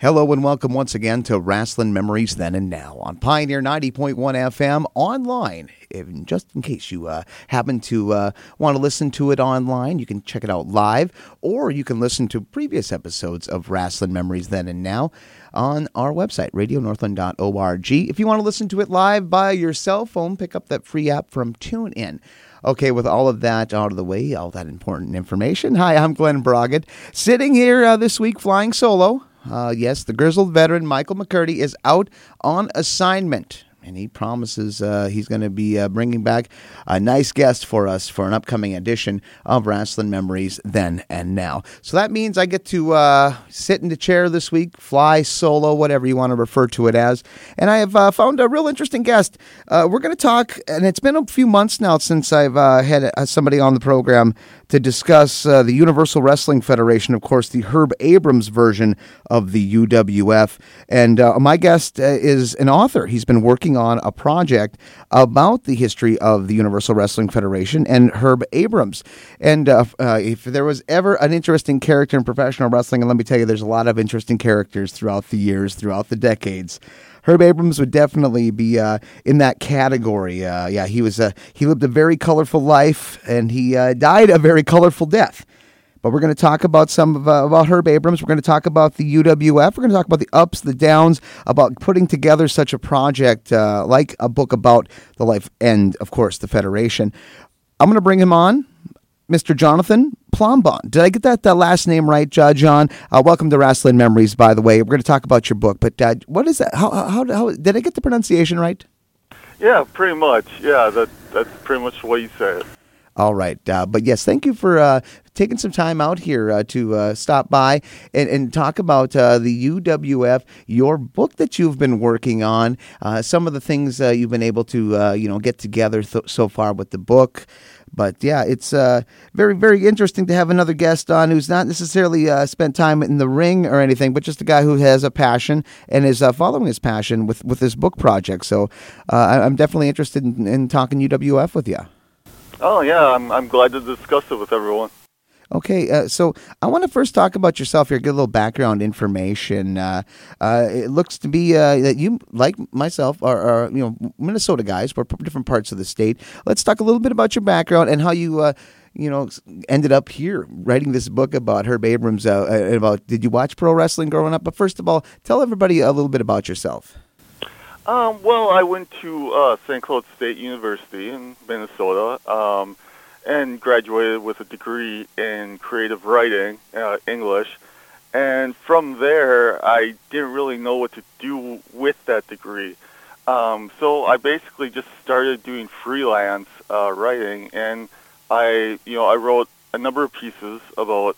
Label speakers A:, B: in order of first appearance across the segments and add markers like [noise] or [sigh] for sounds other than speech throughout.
A: Hello and welcome once again to Wrestling Memories Then and Now on Pioneer 90.1 FM online. Just in case you uh, happen to uh, want to listen to it online, you can check it out live or you can listen to previous episodes of Wrestling Memories Then and Now on our website, radionorthland.org. If you want to listen to it live by your cell phone, pick up that free app from TuneIn. Okay, with all of that out of the way, all that important information. Hi, I'm Glen Braget, sitting here uh, this week flying solo. Uh, yes, the grizzled veteran Michael McCurdy is out on assignment and he promises uh, he's going to be uh, bringing back a nice guest for us for an upcoming edition of Wrestling Memories Then and Now. So that means I get to uh, sit in the chair this week, fly solo, whatever you want to refer to it as. And I have uh, found a real interesting guest. Uh, we're going to talk, and it's been a few months now since I've had somebody on the program to discuss the Universal Wrestling Federation, of course, the Herb Abrams version of the UWF. And my guest is an author. He's been working working on a project about the history of the Universal Wrestling Federation and Herb Abrams. And uh, uh, if there was ever an interesting character in professional wrestling, and let me tell you, there's a lot of interesting characters throughout the years, throughout the decades. Herb Abrams would definitely be uh, in that category. Uh, yeah, he was uh, he lived a very colorful life, and he uh, died a very colorful death. But we're going to talk about some of, uh, about Herb Abrams. We're going to talk about the UWF. We're going to talk about the ups, the downs, about putting together such a project uh, like a book about the life and, of course, the Federation. I'm going to bring him on, Mr. Jonathan Plombon. Did I get that, that last name right, uh, John? Uh, welcome to Wrestling Memories, by the way. We're going to talk about your book, but uh, what is that? How, how, how, did I get the pronunciation right?
B: Yeah, pretty much. Yeah, that, that's pretty much the way you say it.
A: All right. Uh, but yes, thank you for uh, taking some time out here uh, to uh, stop by and, and talk about uh, the UWF, your book that you've been working on, uh, some of the things you've been able to you know get together th- so far with the book. But yeah, it's uh, very, very interesting to have another guest on who's not necessarily uh, spent time in the ring or anything, but just a guy who has a passion and is uh, following his passion with, with this book project. So I'm definitely interested in, in talking UWF with you.
B: Oh yeah, I'm I'm glad to discuss it with everyone.
A: Okay, uh, so I want to first talk about yourself here, get a little background information. Uh, uh, it looks to be uh, that you, like myself, are, are, you know Minnesota guys, but different parts of the state. Let's talk a little bit about your background and how you, uh, you know, ended up here writing this book about Herb Abrams. Uh, about did you watch pro wrestling growing up? But first of all, tell everybody a little bit about yourself.
B: Um, well, I went to St. Cloud State University in Minnesota um, and graduated with a degree in creative writing, uh, English. And from there, I didn't really know what to do with that degree. Um, so I basically just started doing freelance uh, writing, and I, you know, I wrote a number of pieces about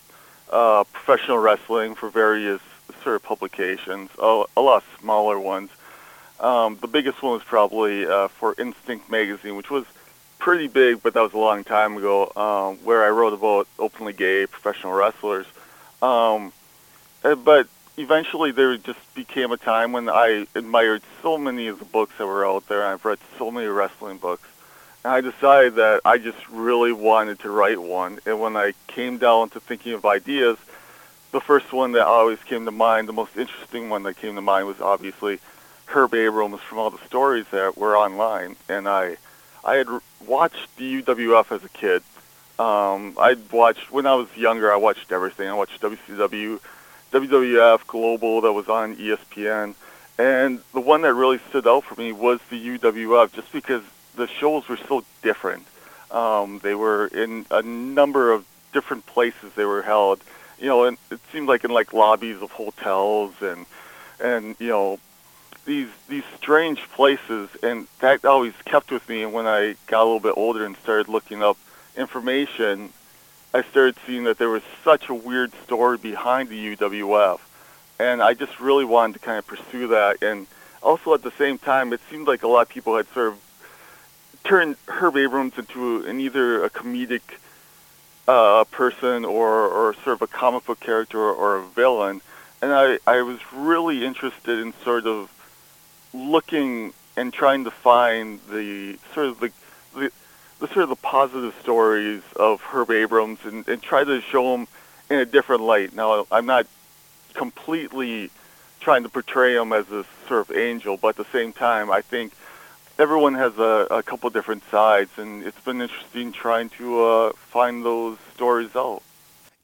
B: uh, professional wrestling for various sort of publications, a, a lot smaller ones. Um, the biggest one was probably uh, for Instinct magazine, which was pretty big, but that was a long time ago, um, where I wrote about openly gay professional wrestlers. Um, but eventually, there just became a time when I admired so many of the books that were out there, and I've read so many wrestling books. And I decided that I just really wanted to write one. And when I came down to thinking of ideas, the first one that always came to mind, the most interesting one that came to mind was obviously Herb Abrams from all the stories that were online, and I I had watched the UWF as a kid. Um, I'd watched when I was younger. I watched everything. I watched WCW, WWF, Global that was on ESPN, and the one that really stood out for me was the UWF, just because the shows were so different. Um, they were in a number of different places. They were held, you know, and it seemed like in like lobbies of hotels and and you know these these strange places, and that always kept with me. And when I got a little bit older and started looking up information, I started seeing that there was such a weird story behind the UWF, and I just really wanted to kind of pursue that. And also at the same time, it seemed like a lot of people had sort of turned Herb Abrams into an either a comedic uh, person or, or sort of a comic book character or, or a villain. And I, I was really interested in sort of looking and trying to find the sort of the, the, the sort of the positive stories of Herb Abrams and, and try to show them in a different light. Now, I'm not completely trying to portray him as this sort of angel, but at the same time, I think everyone has a, a couple different sides, and it's been interesting trying to uh, find those stories out.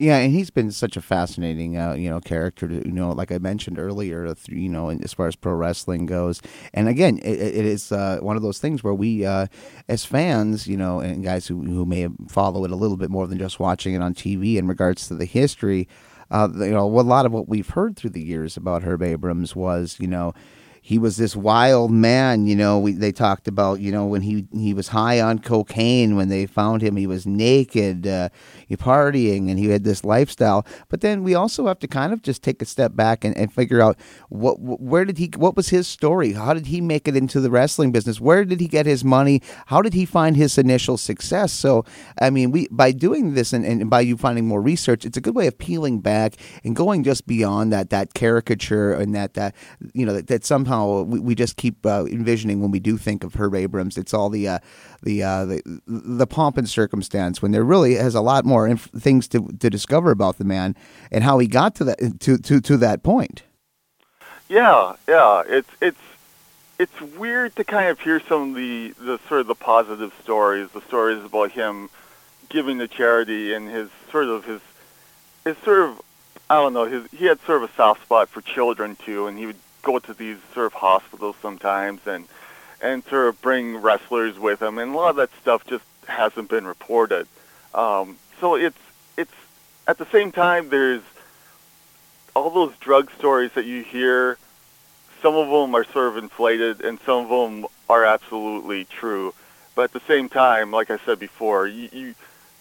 A: Yeah, and he's been such a fascinating, uh, you know, character. To, you know, like I mentioned earlier, you know, as far as pro wrestling goes. And again, it, it is uh, one of those things where we, uh, as fans, you know, and guys who who may follow it a little bit more than just watching it on TV in regards to the history. Uh, you know, a lot of what we've heard through the years about Herb Abrams was, you know, he was this wild man. You know, we, they talked about you know when he he was high on cocaine when they found him. He was naked, uh, partying, and he had this lifestyle. But then we also have to kind of just take a step back and, and figure out what where did he what was his story? How did he make it into the wrestling business? Where did he get his money? How did he find his initial success? So I mean, we by doing this and, and by you finding more research, it's a good way of peeling back and going just beyond that that caricature and that that you know that, that somehow we, we just keep uh, envisioning when we do think of Herb Abrams, it's all the uh, the, uh, the the pomp and circumstance when there really has a lot more inf- things to to discover about the man and how he got to that to to to that point.
B: Yeah, yeah, it's it's it's weird to kind of hear some of the the sort of the positive stories, the stories about him giving to charity and his sort of his his sort of I don't know his he had sort of a soft spot for children too, and he would go to these sort of hospitals sometimes and and sort of bring wrestlers with them, and a lot of that stuff just hasn't been reported. Um, so it's it's at the same time there's all those drug stories that you hear. Some of them are sort of inflated, and some of them are absolutely true. But at the same time, like I said before, you, you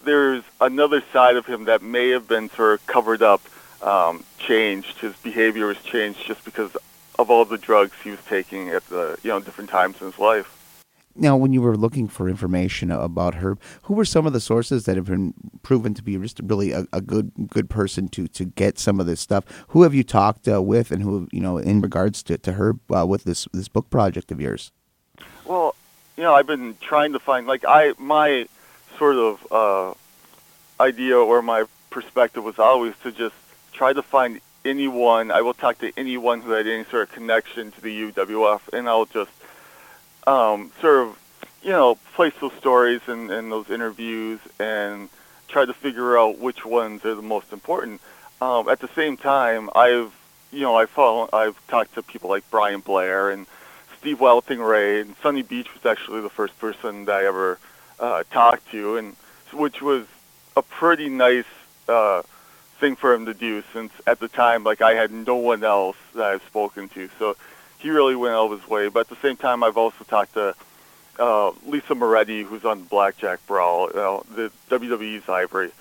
B: there's another side of him that may have been sort of covered up, um, changed. His behavior has changed just because of all the drugs he was taking at the you know different times in his life.
A: Now, when you were looking for information about Herb, who were some of the sources that have been proven to be just really a, a good good person to to get some of this stuff? Who have you talked uh, with, and who you know in regards to to Herb uh, with this this book project of yours?
B: Well, you know, I've been trying to find like I my sort of uh, idea or my perspective was always to just try to find anyone. I will talk to anyone who had any sort of connection to the UWF, and I'll just um, sort of, you know, place those stories and, and those interviews and try to figure out which ones are the most important. Um, at the same time, I've, you know, I've follow, I've talked to people like Brian Blair and Steve Ray, and Sunny Beach was actually the first person that I ever uh, talked to, and which was a pretty nice. Uh, thing for him to do since at the time like I had no one else that I've spoken to. So he really went out of his way. But at the same time, I've also talked to uh, Lisa Moretti, who's on Blackjack Brawl, you know, the WWE's Ivory,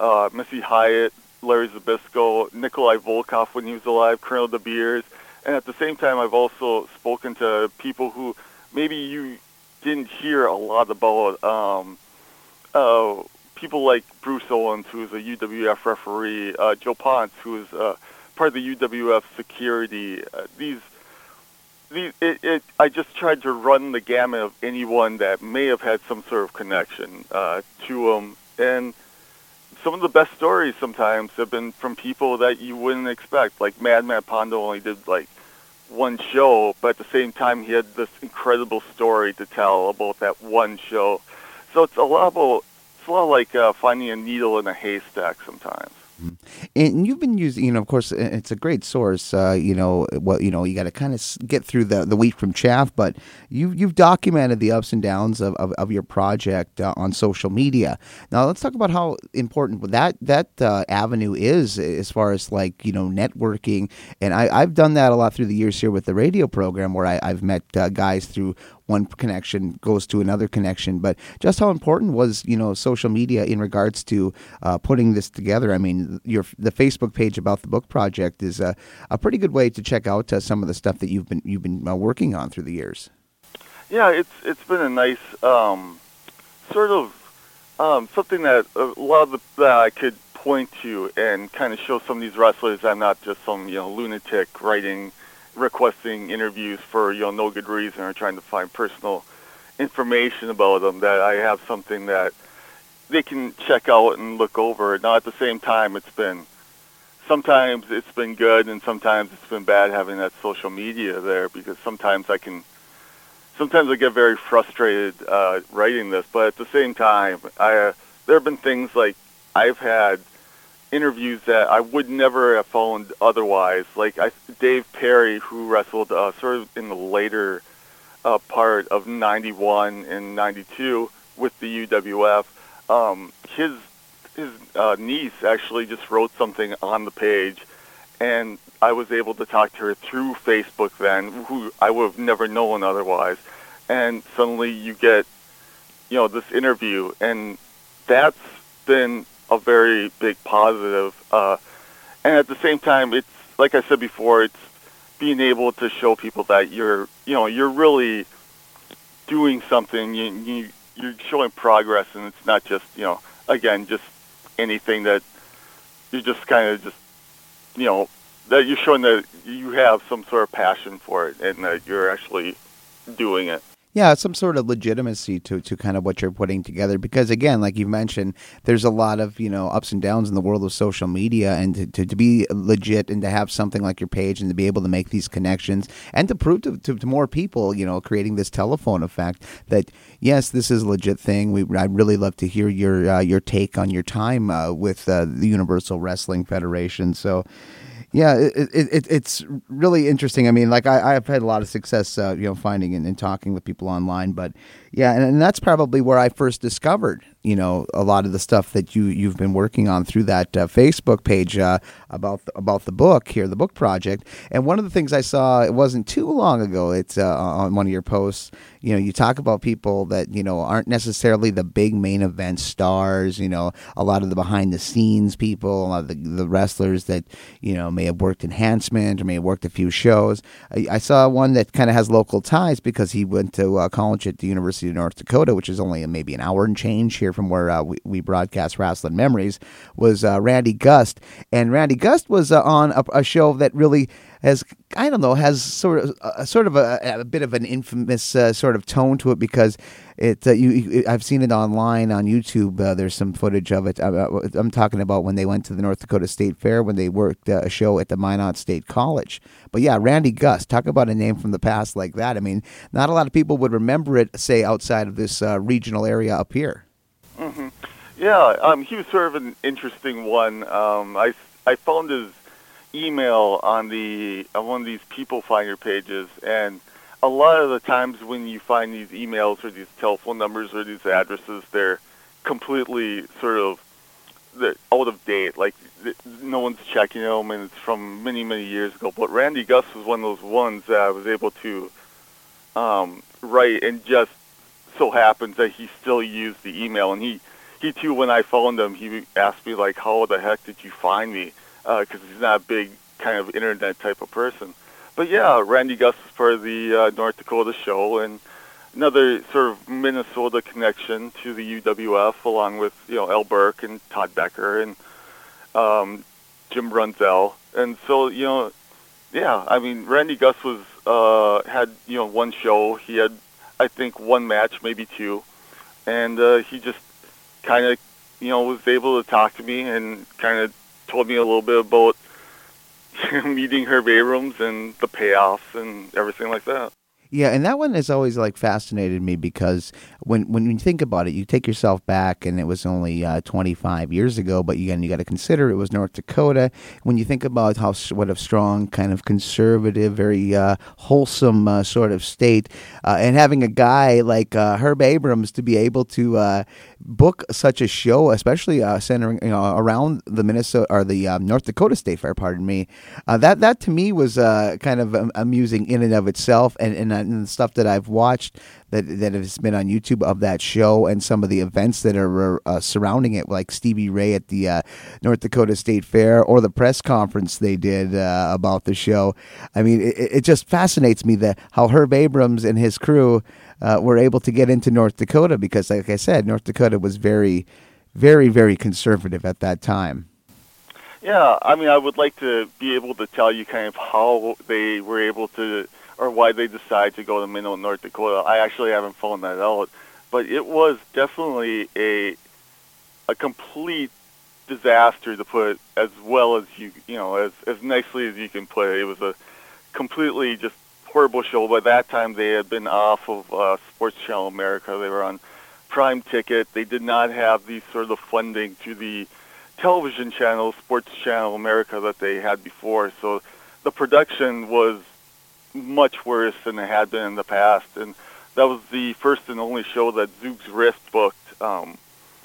B: uh, Missy Hyatt, Larry Zbyszko, Nikolai Volkov when he was alive, Colonel De Beers. And at the same time, I've also spoken to people who maybe you didn't hear a lot about. Um, uh, people like Bruce Owens, who's a UWF referee, uh, Joe Ponce, who is uh, part of the UWF security. Uh, these, these, it, it, I just tried to run the gamut of anyone that may have had some sort of connection uh, to them, and some of the best stories sometimes have been from people that you wouldn't expect. Like Madman Pondo only did like one show, but at the same time he had this incredible story to tell about that one show. So it's a lot about it's a lot like uh, finding a needle in a haystack sometimes.
A: Mm-hmm. And you've been using, you know, of course, it's a great source. Uh, you know, well, you know, you got to kind of get through the, the wheat from chaff, but you you've documented the ups and downs of, of, of your project uh, on social media. Now, let's talk about how important that that uh, avenue is as far as like you know networking. And I, I've done that a lot through the years here with the radio program, where I, I've met uh, guys through one connection goes to another connection. But just how important was you know social media in regards to uh, putting this together? I mean, your the Facebook page about the book project is a, a pretty good way to check out uh, some of the stuff that you've been you've been uh, working on through the years.
B: Yeah, it's it's been a nice um, sort of um, something that a lot of the, that I could point to and kind of show some of these wrestlers I'm not just some you know lunatic writing requesting interviews for you know no good reason or trying to find personal information about them that I have something that they can check out and look over. Now at the same time, it's been sometimes it's been good and sometimes it's been bad having that social media there because sometimes I can sometimes I get very frustrated uh, writing this, but at the same time, I uh, there have been things like I've had interviews that I would never have found otherwise. Like I, Dave Perry, who wrestled uh, sort of in the later uh, part of '91 and '92 with the UWF. Um, his his uh, niece actually just wrote something on the page, and I was able to talk to her through Facebook then, who I would have never known otherwise. And suddenly you get, you know, this interview, and that's been a very big positive. Uh, and at the same time, it's like I said before, it's being able to show people that you're, you know, you're really doing something. You, you you're showing progress, and it's not just, you know, again, just anything that you're just kind of just, you know, that you're showing that you have some sort of passion for it and that you're actually doing it
A: yeah, some sort of legitimacy to, to kind of what you're putting together. Because again, like you mentioned, there's a lot of you know ups and downs in the world of social media, and to, to, to be legit and to have something like your page and to be able to make these connections and to prove to, to, to more people, you know, creating this telephone effect that yes, this is a legit thing. We I'd really love to hear your uh, your take on your time uh, with uh, the Universal Wrestling Federation. So yeah, it, it, it's really interesting. I mean, like I, have had a lot of success, uh, you know, finding and, and, talking with people online. But yeah, and, and, that's probably where I first discovered, you know, a lot of the stuff that you you've been working on through that uh, Facebook page uh, about the, about the book here, the book project. And one of the things I saw, it wasn't too long ago. It's uh, on one of your posts. You know, you talk about people that you know aren't necessarily the big main event stars. You know, a lot of the behind the scenes people, a lot of the, the wrestlers that you know may have worked enhancement or may have worked a few shows. I, I saw one that kind of has local ties because he went to uh, college at the University University of North Dakota, which is only maybe an hour and change here from where uh, we, we, broadcast Wrestling Memories, was uh, Randy Gust. And Randy Gust was uh, on a, a, show that really has, I don't know, has sort of a, sort of a, a bit of an infamous uh, sort of tone to it because it uh, you, I've seen it online on YouTube. Uh, there's some footage of it. I'm talking about when they went to the North Dakota State Fair when they worked uh, a show at the Minot State College. But yeah, Randy Gus, Talk about a name from the past like that. I mean, not a lot of people would remember it, say outside of this uh, regional area up here.
B: Mm-hmm. Yeah, um, he was sort of an interesting one. Um, I I found his email on the on one of these people finder pages and a lot of the times when you find these emails or these telephone numbers or these addresses, they're completely sort of they're out of date. Like no one's checking them, and it's from many many years ago. But Randy Gus was one of those ones that I was able to um, write, and just so happens that he still used the email. And he he too, when I found him, he asked me like, "How the heck did you find me?" Because uh, he's not a big kind of internet type of person. But yeah, Randy Gus is part of the uh, North Dakota show, and another sort of Minnesota connection to the UWF, along with you know El Burke and Todd Becker and um, Jim Brunzell, and so you know, yeah, I mean Randy Gus was uh, had you know one show, he had I think one match, maybe two, and uh, he just kind of you know was able to talk to me and kind of told me a little bit about [laughs] meeting Herb Abrams and the payoffs and everything like that.
A: Yeah, and that one has always like fascinated me because when when you think about it, you take yourself back, and it was only uh, 25 years ago. But again, you got to consider it was North Dakota. When you think about how what a strong kind of conservative, very uh, wholesome uh, sort of state, uh, and having a guy like uh, Herb Abrams to be able to uh, book such a show, especially centering you know, around the Minnesota or the North Dakota State Fair, pardon me, that that to me was kind of um, amusing in and of itself, and and and the stuff that I've watched that that has been on YouTube of that show and some of the events that are uh, surrounding it, like Stevie Ray at the uh, North Dakota State Fair or the press conference they did uh, about the show. I mean, it, it, just fascinates me that how Herb Abrams and his crew uh, were able to get into North Dakota because, like I said, North Dakota was very, very, very conservative at that time.
B: Yeah, I mean, I would like to be able to tell you kind of how they were able to or why they decide to go to Minot, North Dakota. I actually haven't found that out, but it was definitely a a complete disaster to put as well as you you know as as nicely as you can put it. It was a completely just horrible show. By that time, they had been off of uh, Sports Channel America. They were on Prime Ticket. They did not have the sort of funding to the television channel, Sports Channel America, that they had before. So the production was much worse than it had been in the past. And that was the first and only show that Zoogz Rift booked. Um,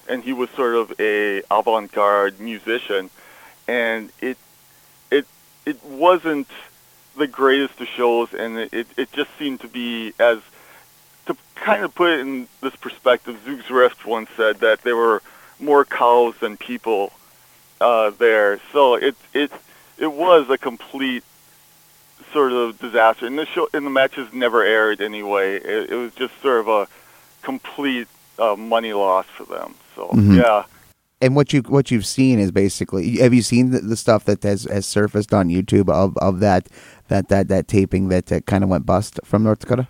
B: and he was sort of a avant-garde musician, and it it it wasn't the greatest of shows, and it it just seemed to be as to kind of put it in this perspective. Zoogz Rift once said that there were more cows than people uh, there, so it it it was a complete sort of disaster. And the show and the matches never aired anyway. It, it was just sort of a complete uh, money loss for them. So
A: Mhm.
B: yeah.
A: And what you what you've seen is basically have you seen the, the stuff that has, has surfaced on YouTube of, of that that that that taping that uh, kind of went bust from North Dakota?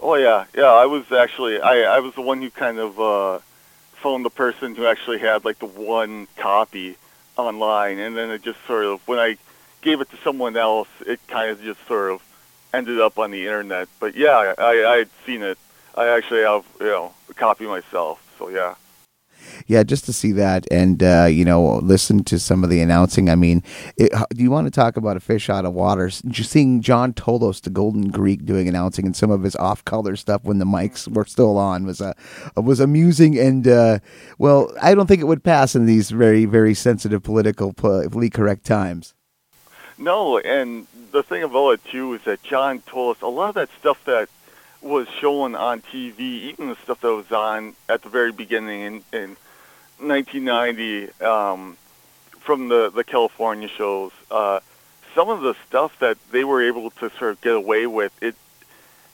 B: Oh yeah, yeah. I was actually I I was the one who kind of uh, phoned the person who actually had like the one copy online, and then it just sort of when I gave it to someone else, it kind of just sort of ended up on the internet. But yeah, I I had seen it. I actually have you know a copy myself. So yeah.
A: Yeah, just to see that and uh, you know listen to some of the announcing. I mean, it, do you want to talk about a fish out of water? Just seeing John Tolos, the Golden Greek, doing announcing and some of his off-color stuff when the mics were still on was uh, was amusing and uh, well, I don't think it would pass in these very very sensitive political politically correct times.
B: No, and the thing about it too is that John Tolos a lot of that stuff that was shown on TV, even the stuff that was on at the very beginning in, in 1990 um, from the, the California shows, uh, some of the stuff that they were able to sort of get away with, it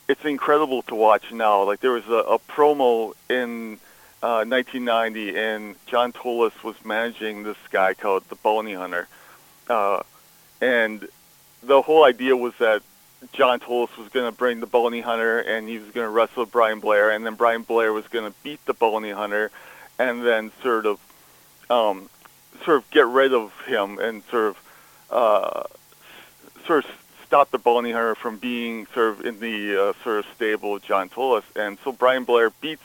B: it's incredible to watch now. Like there was a, a promo in uh, 1990, and John Tolos was managing this guy called the Bounty Hunter. Uh, and the whole idea was that John Tolos was going to bring the bounty hunter, and he was going to wrestle Brian Blair, and then Brian Blair was going to beat the bounty hunter, and then sort of, um, sort of get rid of him and sort of, uh, sort of stop the bounty hunter from being sort of in the uh, sort of stable of John Tolos, and so Brian Blair beats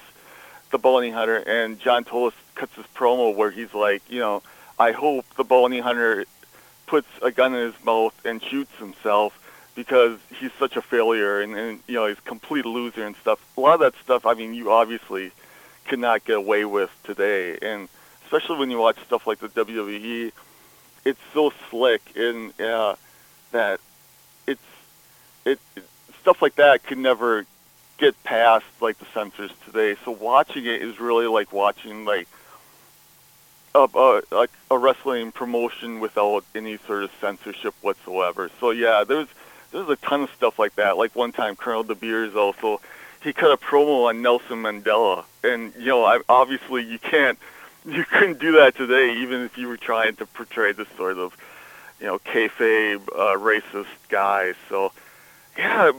B: the bounty hunter, and John Tolos cuts his promo where he's like, you know, I hope the bounty hunter puts a gun in his mouth and shoots himself because he's such a failure and, and you know he's a complete loser and stuff. A lot of that stuff, I mean, you obviously cannot get away with today, and especially when you watch stuff like the WWE, it's so slick in uh, that it's it, it stuff like that could never get past like the censors today. So watching it is really like watching like a, a like a wrestling promotion without any sort of censorship whatsoever. So yeah, there's there's a ton of stuff like that. Like one time, Colonel De Beers also he cut a promo on Nelson Mandela, and you know, I, obviously you can't [laughs] you couldn't do that today, even if you were trying to portray this sort of you know kayfabe uh, racist guy. So yeah.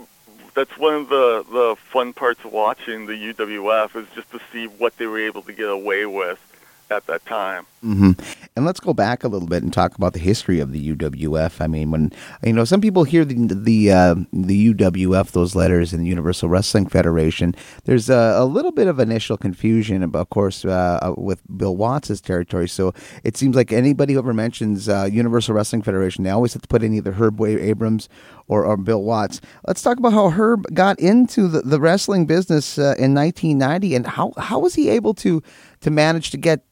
B: That's one of the, the fun parts of watching the UWF is just to see what they were able to get away with at that time.
A: hmm And let's go back a little bit and talk about the history of the UWF. I mean, when you know some people hear the the uh, the UWF, those letters in the Universal Wrestling Federation, there's a, a little bit of initial confusion, of course, uh, with Bill Watts' territory. So it seems like anybody who ever mentions uh, Universal Wrestling Federation, they always have to put in either Herb Abrams or, or Bill Watts. Let's talk about how Herb got into the, the wrestling business uh, in 1990 and how how was he able to to manage to get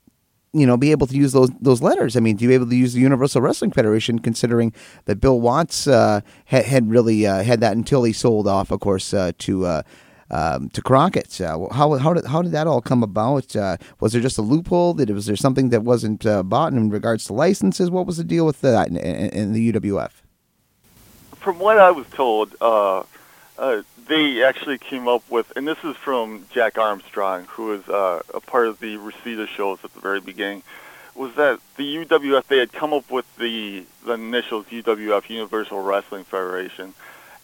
A: you know, be able to use those those letters. I mean, to be able to use the Universal Wrestling Federation, considering that Bill Watts uh, had, had really uh, had that until he sold off, of course, uh, to. Uh, um, to Crockett, how how did how did that all come about? Uh, was there just a loophole? Did was there something that wasn't uh, bought in regards to licenses? What was the deal with that in, in, in the UWF?
B: From what I was told, they actually came up with, and this is from Jack Armstrong, who was uh, a part of the Reseda shows at the very beginning, was that the UWF they had come up with the the initials UWF Universal Wrestling Federation,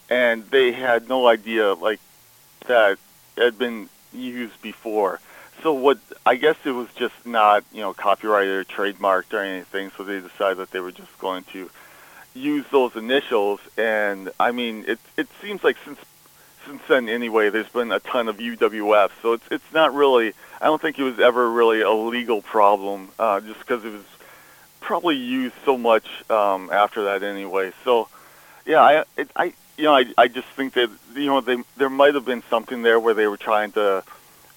B: and they had no idea like that had been used before. So what? I guess it was just not you know copyrighted or trademarked or anything. So they decided that they were just going to use those initials. And I mean, it it seems like since since then anyway, there's been a ton of UWF. So it's it's not really. I don't think it was ever really a legal problem, uh, just because it was probably used so much um, after that anyway. So yeah, I it, I you know I I just think that you know they there might have been something there where they were trying to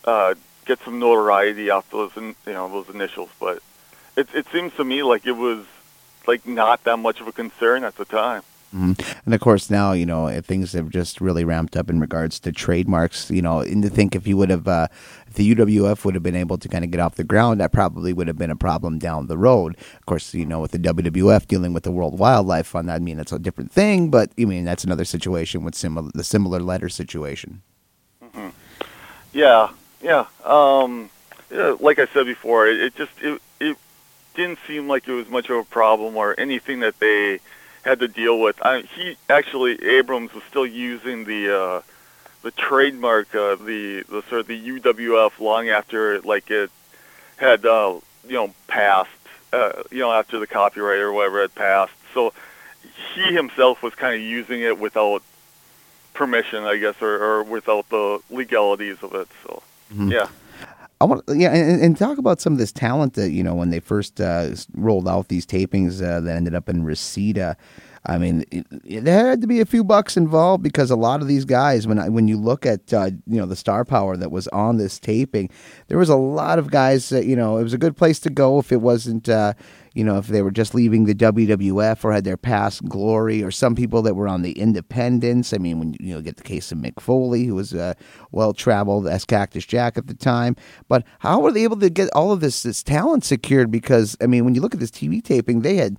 B: uh, get some notoriety off those you know those initials, but it it seems to me like it was like not that much of a concern at the time.
A: Mm-hmm. And of course, now you know things have just really ramped up in regards to trademarks. You know, and to think if you would have, uh, if the UWF would have been able to kind of get off the ground, that probably would have been a problem down the road. Of course, you know, with the WWF dealing with the World Wildlife Fund, I mean, it's a different thing. But I mean, that's another situation with similar the similar letter situation.
B: Mm-hmm. Yeah, yeah. Um, yeah. Like I said before, it, it just it it didn't seem like it was much of a problem or anything that they had to deal with. I, he actually Abrams was still using the uh, the trademark, uh, the the sort of the UWF long after like it had uh, you know passed, uh, you know after the copyright or whatever had passed. So he himself was kind of using it without permission, I guess, or, or without the legalities of it. So mm-hmm. yeah.
A: I want, yeah, and, and, talk about some of this talent that you know when they first uh, rolled out these tapings uh, that ended up in Reseda. I mean, it, it, there had to be a few bucks involved because a lot of these guys, when I, when you look at uh, you know the star power that was on this taping, there was a lot of guys that you know it was a good place to go if it wasn't uh, you know if they were just leaving the WWF or had their past glory, or some people that were on the Independents. I mean, when you know get the case of Mick Foley, who was well traveled as Cactus Jack at the time, but how were they able to get all of this this talent secured? Because I mean, when you look at this TV taping, they had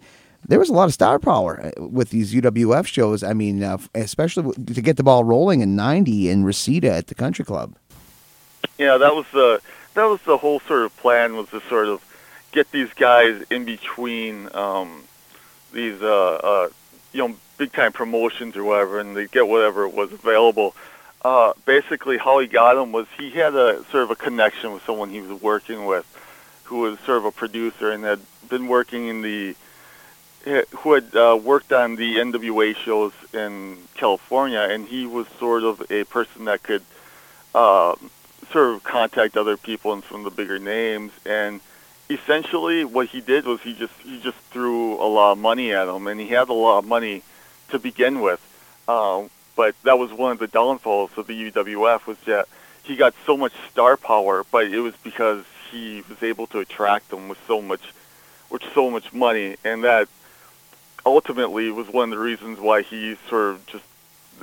A: there was a lot of star power uh, with these UWF shows. I mean, uh, especially to get the ball rolling in '90 in Reseda at the Country Club.
B: Yeah, that was the that was the whole sort of plan was to sort of get these guys in between um, these uh, uh, you know big time promotions or whatever, and they get whatever was available. Uh, basically, how he got them was he had a sort of a connection with someone he was working with, who was sort of a producer and had been working in the who had uh, worked on the NWA shows in California, and he was sort of a person that could uh, sort of contact other people and some of the bigger names. And essentially, what he did was he just he just threw a lot of money at him, and he had a lot of money to begin with. Um, but that was one of the downfalls of the UWF was that he got so much star power, but it was because he was able to attract them with so much, with so much money, and that ultimately was one of the reasons why he sort of just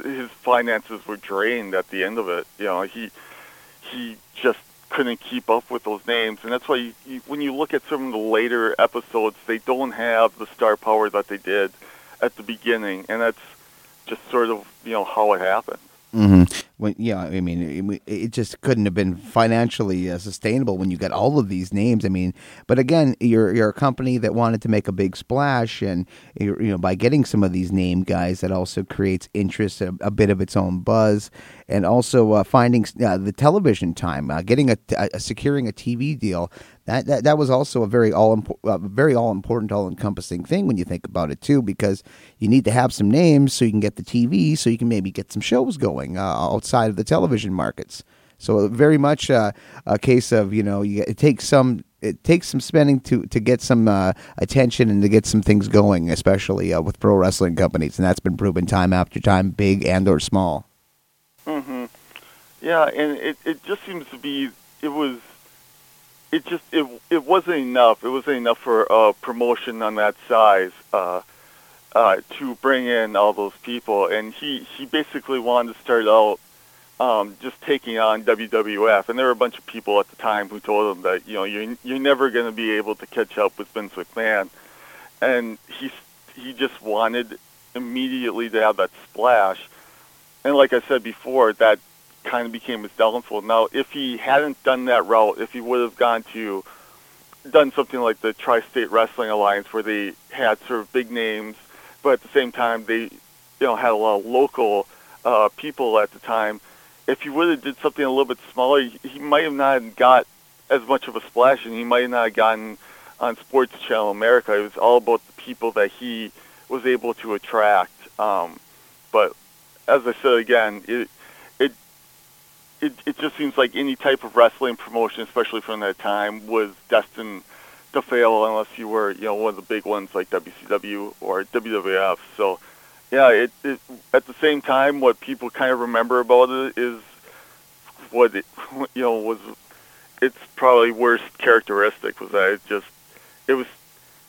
B: his finances were drained at the end of it. You know, he he just couldn't keep up with those names, and that's why you, you, when you look at some of the later episodes, they don't have the star power that they did at the beginning, and that's just sort of you know how it happened.
A: Mm-hmm. When, yeah, I mean, it, it, just couldn't have been financially uh, sustainable when you got all of these names. I mean, but again, you're you're a company that wanted to make a big splash, and you know, by getting some of these name guys, that also creates interest, a, a bit of its own buzz, and also uh, finding uh, the television time, uh, getting a, a, securing a TV deal that, that that was also a very all uh, very all important, all encompassing thing when you think about it too, because you need to have some names so you can get the TV, so you can maybe get some shows going uh, outside of the television markets. So very much uh, a case of you know you, it takes some it takes some spending to to get some uh, attention and to get some things going, especially uh, with pro wrestling companies, and that's been proven time after time, big and or small.
B: Mm-hmm. Yeah, and it it just seems to be it was it just it it wasn't enough. It wasn't enough for a promotion on that size uh, uh, to bring in all those people. And he he basically wanted to start out um, just taking on WWF. And there were a bunch of people at the time who told him that you know you're you're never going to be able to catch up with Vince McMahon. And he he just wanted immediately to have that splash. And like I said before, that kind of became his downfall. Now, if he hadn't done that route, if he would have gone to done something like the Tri-State Wrestling Alliance, where they had sort of big names, but at the same time they, you know, had a lot of local uh, people at the time. If he would have did something a little bit smaller, he might have not got as much of a splash, and he might not have gotten on Sports Channel America. It was all about the people that he was able to attract. Um, but as I said again, it it it it just seems like any type of wrestling promotion, especially from that time, was destined to fail unless you were you know one of the big ones like WCW or WWF. So yeah, it, it at the same time, what people kind of remember about it is what it [laughs] you know was its probably worst characteristic was that it just it was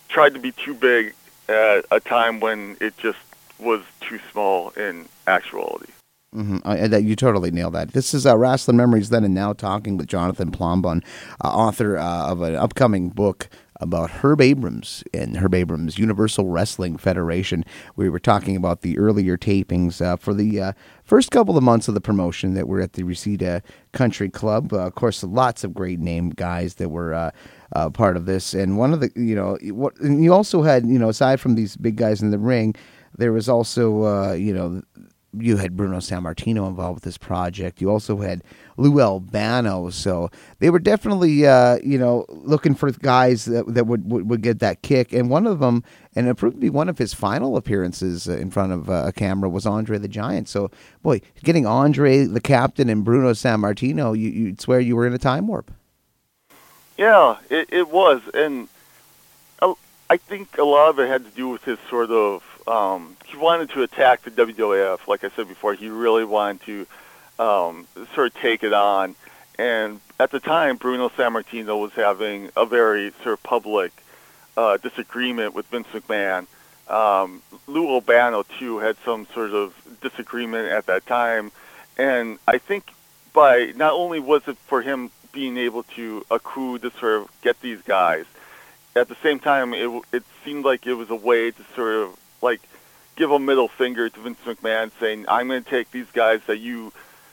B: tried to be too big at a time when it just was too small in actuality.
A: Mm-hmm. Uh, that you totally nailed that. This is uh, Wrestling Memories Then and Now, talking with Jonathan Plombon, uh, author uh, of an upcoming book about Herb Abrams and Herb Abrams Universal Wrestling Federation. We were talking about the earlier tapings uh, for the uh, first couple of months of the promotion that were at the Reseda Country Club. of course, lots of great name guys that were. part of this, and one of the, you know, what you also had, you know, aside from these big guys in the ring, there was also, you know, you had Bruno Sammartino involved with this project. You also had Lou Albano, so they were definitely uh, you know looking for guys that, that would, would, would get that kick. And one of them, and it proved to be one of his final appearances uh, in front of uh, a camera, was Andre the Giant. So boy, getting Andre the Captain and Bruno Sammartino, you, you'd swear you were in a time warp.
B: Yeah, it, it was, and I think a lot of it had to do with his sort of um, he wanted to attack the WWF. Like I said before, he really wanted to um, sort of take it on. And at the time, Bruno Sammartino was having a very sort of public uh, disagreement with Vince McMahon. Um, Lou Albano too had some sort of disagreement at that time, and I think by not only was it for him being able to accrue to sort of get these guys, at the same time it it seemed like it was a way to sort of like give a middle finger to Vince McMahon, saying, "I'm going to take these guys that you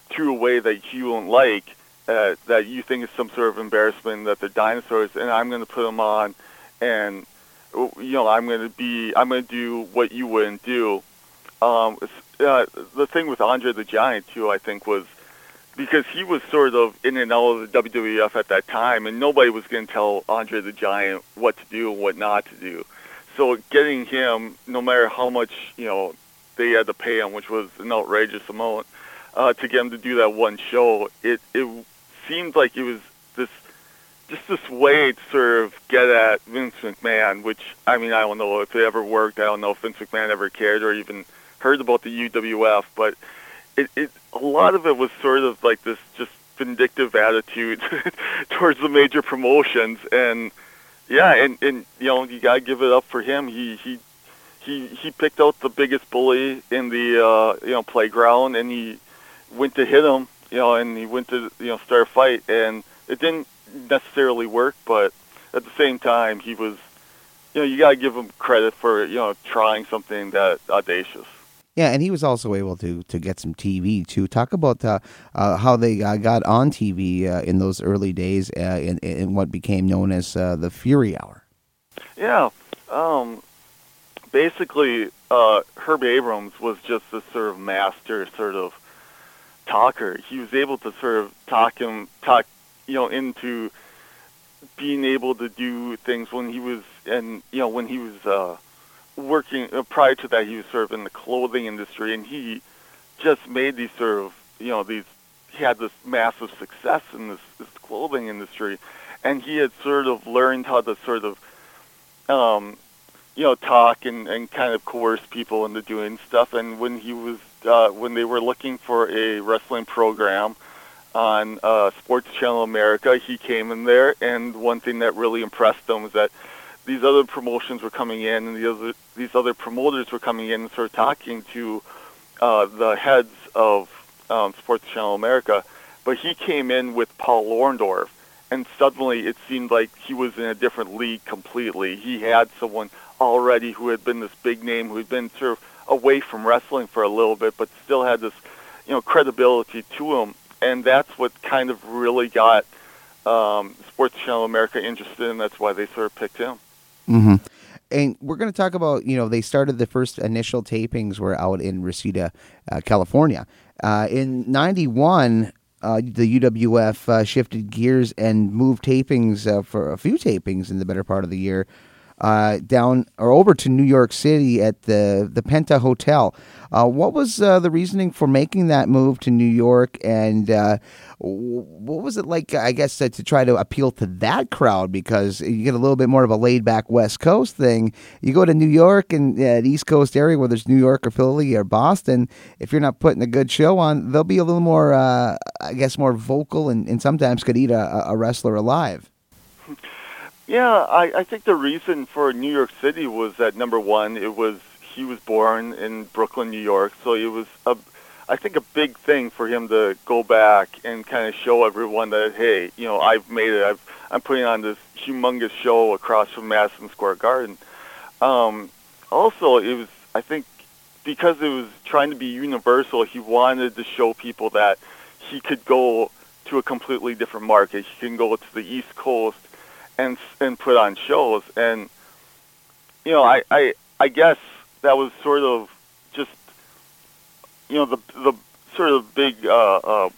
B: threw away that you don't like, uh, that you think is some sort of embarrassment, that they're dinosaurs, and I'm going to put them on, and you know, I'm going to be, I'm going to do what you wouldn't do." Um, uh, the thing with Andre the Giant too, I think, was because he was sort of in and out of the WWF at that time, and nobody was going to tell Andre the Giant what to do and what not to do so getting him, no matter how much you know they had to pay him, which was an outrageous amount, uh, to get him to do that one show, it it seemed like it was this just this way to sort of get at Vince McMahon. Which I mean, I don't know if it ever worked. I don't know if Vince McMahon ever cared or even heard about the UWF, but it, it a lot of it was sort of like this just vindictive attitude [laughs] towards the major promotions and yeah, and and you know you gotta give it up for him. He he he he picked out the biggest bully in the uh, you know playground, and he went to hit him. You know, and he went to you know start a fight, and it didn't necessarily work, but at the same time, he was you know you gotta give him credit for you know trying something that audacious.
A: Yeah, and he was also able to to get some TV too. Talk about uh, uh, how they uh, got on TV uh, in those early days uh, in, in what became known as the Fury Hour.
B: Yeah, um, basically, Herb Abrams was just this sort of master sort of talker. He was able to sort of talk him talk you know into being able to do things when he was and you know when he was working uh, prior to that he was sort of in the clothing industry and he just made these sort of you know these he had this massive success in this, this clothing industry. And he had sort of learned how to sort of um you know talk and and kind of coerce people into doing stuff. And when he was uh when they were looking for a wrestling program on uh Sports Channel America he came in there. And one thing that really impressed them was that these other promotions were coming in, and the other, these other promoters were coming in and sort of talking to uh, the heads of um, Sports Channel America. But he came in with Paul Orndorff, and suddenly it seemed like he was in a different league completely. He had someone already who had been this big name, who had been sort of away from wrestling for a little bit, but still had this, you know, credibility to him. And that's what kind of really got um, Sports Channel America interested, and that's why they sort of picked him.
A: Mm-hmm. And we're going to talk about, you know, they started the first initial tapings were out in Reseda, uh, California. Uh, in 91, uh, the UWF uh, shifted gears and moved tapings uh, for a few tapings in the better part of the year uh, down or over to New York City at the the Penta Hotel. Uh, what was uh, the reasoning for making that move to New York, and uh, what was it like? I guess to try to appeal to that crowd because you get a little bit more of a laid back West Coast thing. You go to New York and uh, the East Coast area, whether it's New York or Philly or Boston, if you're not putting a good show on, they'll be a little more, uh, I guess, more vocal and, and sometimes could eat a, a wrestler alive.
B: Yeah, I, I think the reason for New York City was that number one, it was he was born in Brooklyn, New York, so it was a, I think a big thing for him to go back and kind of show everyone that hey, you know, I've made it. I've I'm putting on this humongous show across from Madison Square Garden. Um, also, it was I think because it was trying to be universal, he wanted to show people that he could go to a completely different market. He can go to the East Coast and and put on shows. And you know, I I I guess that was sort of just you know the the sort of big uh, uh,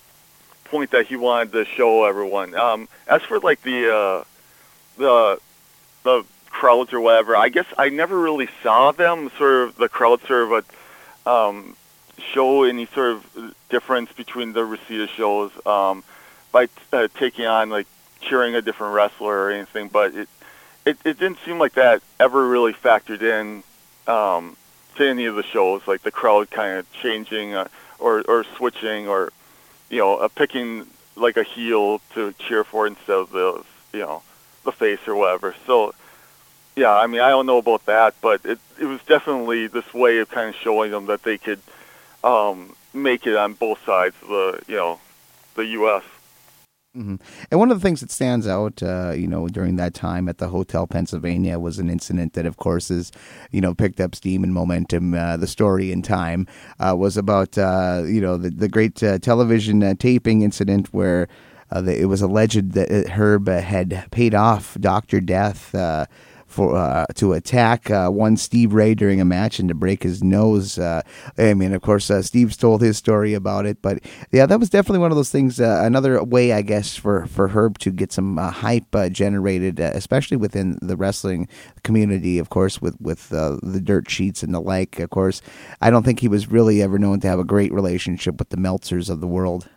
B: point that he wanted to show everyone. Um, as for like the uh, the the crowds or whatever, I guess I never really saw them sort of the crowd sort of a, um, show any sort of difference between the Reseda shows um, by t- uh, taking on like cheering a different wrestler or anything, but it it, it didn't seem like that ever really factored in um, to any of the shows, like the crowd kind of changing uh, or or switching or you know uh, picking like a heel to cheer for instead of the you know the face or whatever. So yeah, I mean I don't know about that, but it it was definitely this way of kind of showing them that they could um, make it on both sides of the you know the U.S.
A: Mm-hmm. And one of the things that stands out, uh, you know, during that time at the Hotel Pennsylvania was an incident that, of course, is, you know, picked up steam and momentum. Uh, the story in time uh, was about, uh, you know, the, the great uh, television uh, taping incident where the, it was alleged that Herb had paid off Dr. Death for uh, to attack uh, one Steve Ray during a match and to break his nose. Uh, I mean, of course, uh, Steve's told his story about it, but yeah, that was definitely one of those things. Uh, another way, I guess, for for Herb to get some uh, hype generated, especially within the wrestling community. Of course, with with the dirt sheets and the like. Of course, I don't think he was really ever known to have a great relationship with the Meltzers of the world.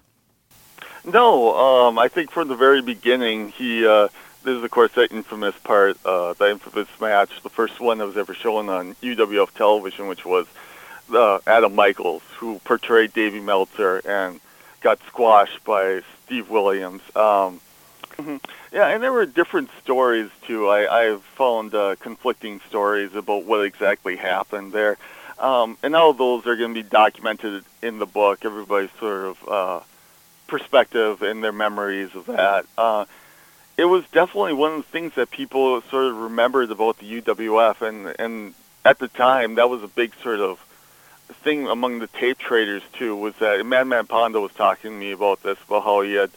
B: No, um, I think from the very beginning he this is of course that infamous part, uh, that infamous match, the first one that was ever shown on UWF television, which was uh, Adam Michaels, who portrayed Davey Meltzer and got squashed by Steve Williams. Um, mm-hmm. yeah, and there were different stories too. I, I've found uh, conflicting stories about what exactly happened there. Um, and all of those are going to be documented in the book. Everybody's sort of uh, perspective and their memories of that. Uh, it was definitely one of the things that people sort of remembered about the UWF, and and at the time that was a big sort of thing among the tape traders too. Was that Madman Pondo was talking to me about this about how he had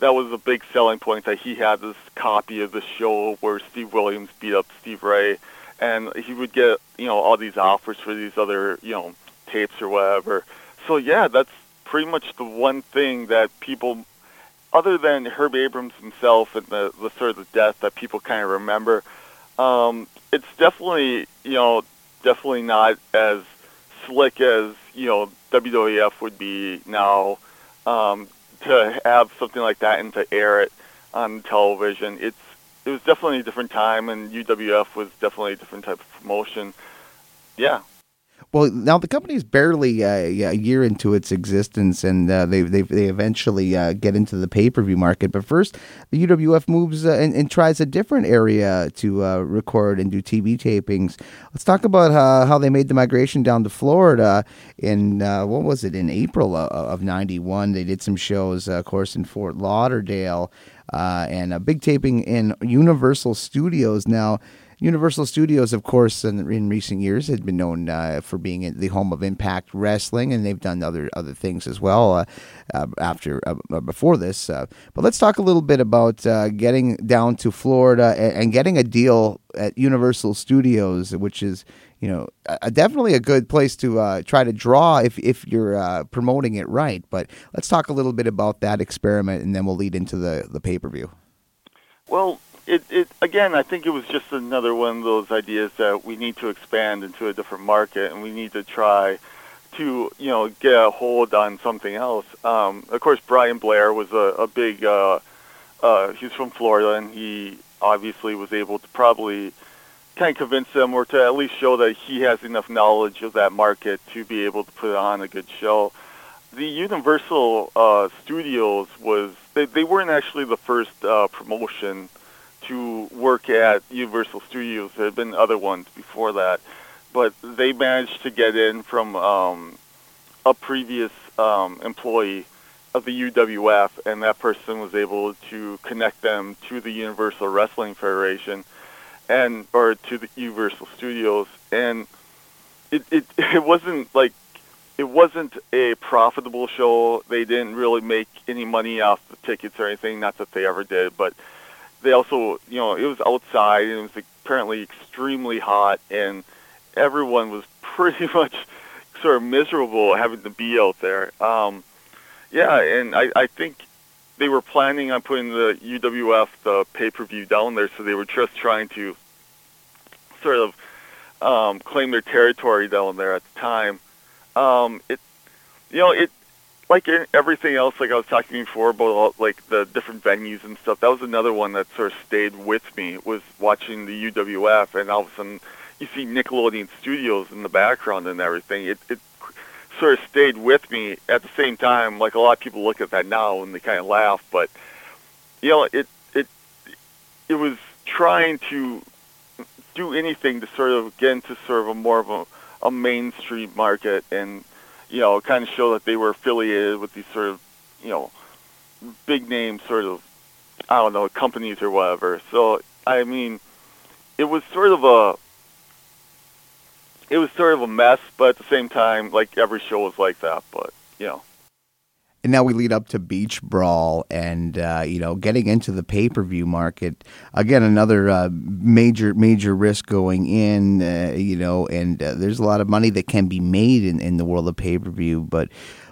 B: that was a big selling point that he had this copy of the show where Steve Williams beat up Steve Ray, and he would get you know all these offers for these other you know tapes or whatever. So yeah, that's pretty much the one thing that people other than Herb Abrams himself and the, the sort of the death that people kind of remember, um, it's definitely you know definitely not as slick as you know WWF would be now um, to have something like that and to air it on television. It's it was definitely a different time, and UWF was definitely a different type of promotion. Yeah.
A: Well, now the company is barely uh, a year into its existence, and uh, they, they they eventually uh, get into the pay per view market. But first, the UWF moves uh, and, and, tries a different area to uh, record and do TV tapings. Let's talk about how they made the migration down to Florida in what was it in April of '91. They did some shows, of course, in Fort Lauderdale, and a big taping in Universal Studios. Now. Universal Studios, of course, in, in recent years had been known uh, for being the home of Impact Wrestling, and they've done other other things as well uh, uh, after uh, before this. Uh, but let's talk a little bit about uh, getting down to Florida and, and, getting a deal at Universal Studios, which is you know, uh, definitely a good place to uh, try to draw if if you're uh, promoting it right. But let's talk a little bit about that experiment, and then we'll lead into the the pay per view.
B: Well, it, it again, I think it was just another one of those ideas that we need to expand into a different market, and we need to try to you know get a hold on something else. Um, of course, Brian Blair was a, a big. Uh, uh, he's from Florida, and he obviously was able to probably kind of convince them or to at least show that he has enough knowledge of that market to be able to put on a good show. The Universal uh, Studios was they, they weren't actually the first uh, promotion to work at Universal Studios. There had been other ones before that, but they managed to get in from um, a previous um, employee of the UWF, and that person was able to connect them to the Universal Wrestling Federation and or to the Universal Studios, and it it [laughs] it wasn't like it wasn't a profitable show. They didn't really make any money off the tickets or anything. Not that they ever did, but they also, you know, it was outside and it was apparently extremely hot, and everyone was [laughs] pretty much sort of miserable having to be out there. Um, yeah, and I, I think they were planning on putting the UWF the pay per view down there, so they were just trying to sort of um, claim their territory down there at the time. Um, it, you know, it like everything else, like I was talking before about like the different venues and stuff. That was another one that sort of stayed with me was watching the UWF, and all of a sudden you see Nickelodeon Studios in the background and everything. It it sort of stayed with me at the same time. Like a lot of people look at that now and they kind of laugh, but you know, it it it was trying to do anything to sort of get into sort of a more of a, a mainstream market and you know kind of show that they were affiliated with these sort of you know big name sort of I don't know companies or whatever. So I mean, it was sort of a it was sort of a mess, but at the same time, like every show was like that. But you know.
A: And now we lead up to Beach Brawl, and uh, you know, getting into the pay per view market again, another uh, major major risk going in. Uh, you know, and uh, there's a lot of money that can be made in, in the world of pay per view. But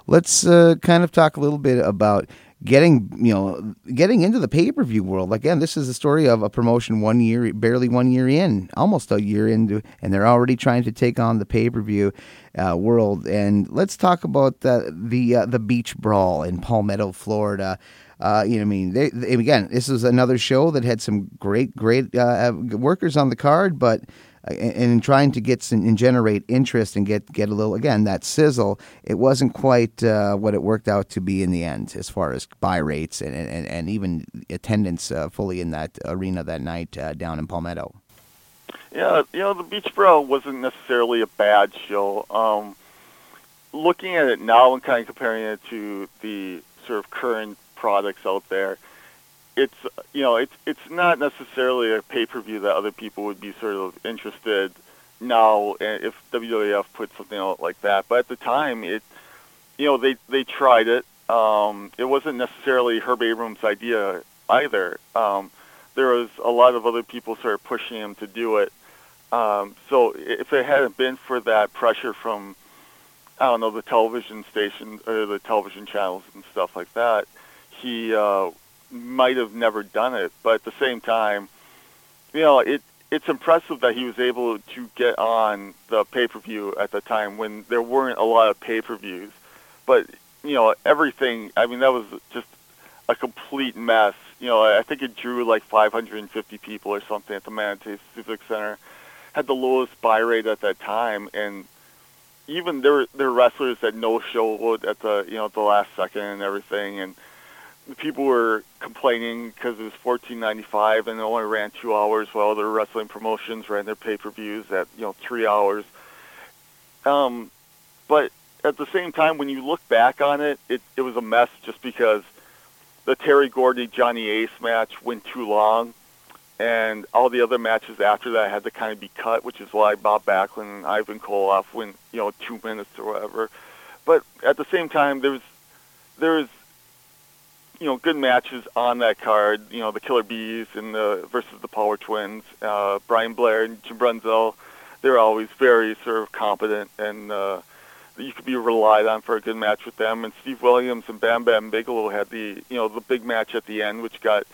A: let's uh, kind of talk a little bit about getting you know getting into the pay per view world. Again, this is the story of a promotion one year, barely one year in, almost a year into, and they're already trying to take on the pay per view uh, world. And let's talk about the the uh, the beach brawl in Palmetto, Florida. Uh, you know, I mean, they, they, again, this is another show that had some great, great uh, workers on the card, but and in trying to get some, and generate interest and get get a little again that sizzle, it wasn't quite uh, what it worked out to be in the end as far as buy rates and and, and even attendance uh, fully in that arena that night uh, down in Palmetto.
B: Yeah, you know the Beach Brawl wasn't necessarily a bad show. Um, looking at it now and kind of comparing it to the sort of current products out there, it's you know it's it's not necessarily a pay per view that other people would be sort of interested now if WWF put something out like that. But at the time, it you know they they tried it. Um, it wasn't necessarily Herb Abrams' idea either. Um, there was a lot of other people sort of pushing him to do it. Um, so if it hadn't been for that pressure from I don't know the television stations or the television channels and stuff like that, he uh, might have never done it, but at the same time, you know, it it's impressive that he was able to get on the pay per view at the time when there weren't a lot of pay per views. But you know, everything. I mean, that was just a complete mess. You know, I think it drew like 550 people or something at the Manatee Civic Center. Had the lowest buy rate at that time, and even there there were wrestlers that no showed at the you know at the last second and everything, and people were complaining because it was fourteen ninety five and it only ran two hours, while other wrestling promotions ran their pay per views at you know three hours. Um, but at the same time, when you look back on it, it it was a mess just because the Terry Gordy Johnny Ace match went too long, and all the other matches after that had to kind of be cut, which is why Bob Backlund and Ivan Koloff went you know two minutes or whatever. But at the same time, there was there was you know good matches on that card. You know the Killer Bees and the versus the Power Twins, uh, Brian Blair and Jim Brunzell. they're always very sort of competent and uh, you could be relied on for a good match with them. And Steve Williams and Bam Bam Bigelow had the you know the big match at the end, which got